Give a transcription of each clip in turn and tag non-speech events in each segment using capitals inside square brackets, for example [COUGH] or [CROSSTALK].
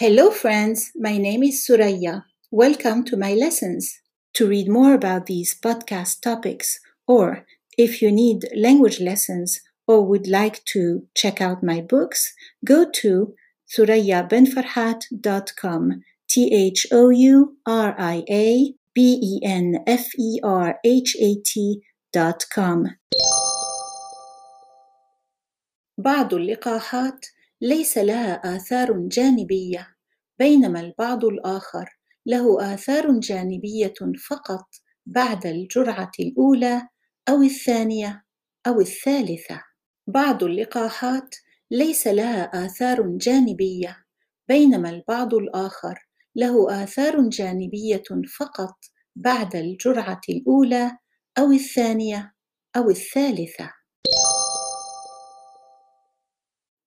Hello, friends. My name is Thouria. Welcome to my lessons. To read more about these podcast topics, or if you need language lessons or would like to check out my books, go to thouriabenferhat.com. T H O U R I A B E N F E R H A T.com. بعض اللقاحات ليس لها آثار جانبية بينما البعض الآخر له آثار جانبية فقط بعد الجرعة الأولى أو الثانية أو الثالثة. بعض اللقاحات ليس لها آثار جانبية بينما البعض الآخر له آثار جانبية فقط بعد الجرعة الأولى أو الثانية أو الثالثة.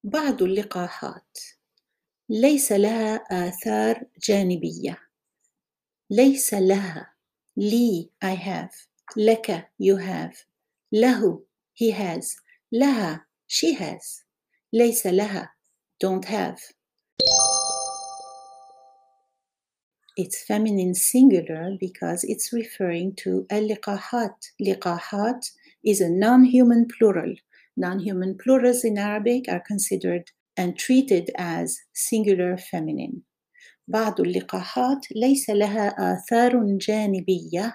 بعض اللقاحات ليس لها آثار جانبية ليس لها لي I have لك you have له he has لها she has ليس لها don't have It's feminine singular because it's referring to اللقاحات لقاحات is a non-human plural non-human plurals in Arabic are considered and treated as singular feminine. بعض اللقاحات ليس لها آثار جانبية.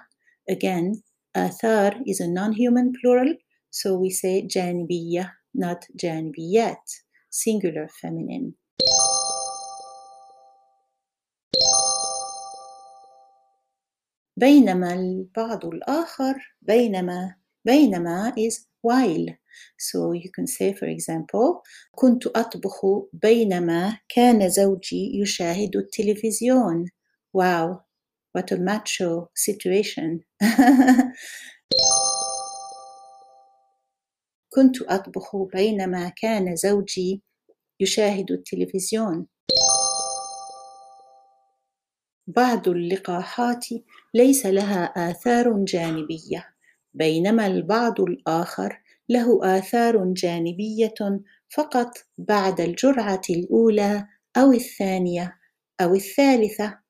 Again, آثار is a non-human plural, so we say جانبية, not جانبيات, singular feminine. بينما البعض الآخر بينما بينما is while. So you can say for example كنت أطبخ بينما كان زوجي يشاهد التلفزيون. Wow what a macho situation. [LAUGHS] كنت أطبخ بينما كان زوجي يشاهد التلفزيون. بعض اللقاحات ليس لها آثار جانبية بينما البعض الآخر له آثار جانبية فقط بعد الجرعة الأولى أو الثانية أو الثالثة.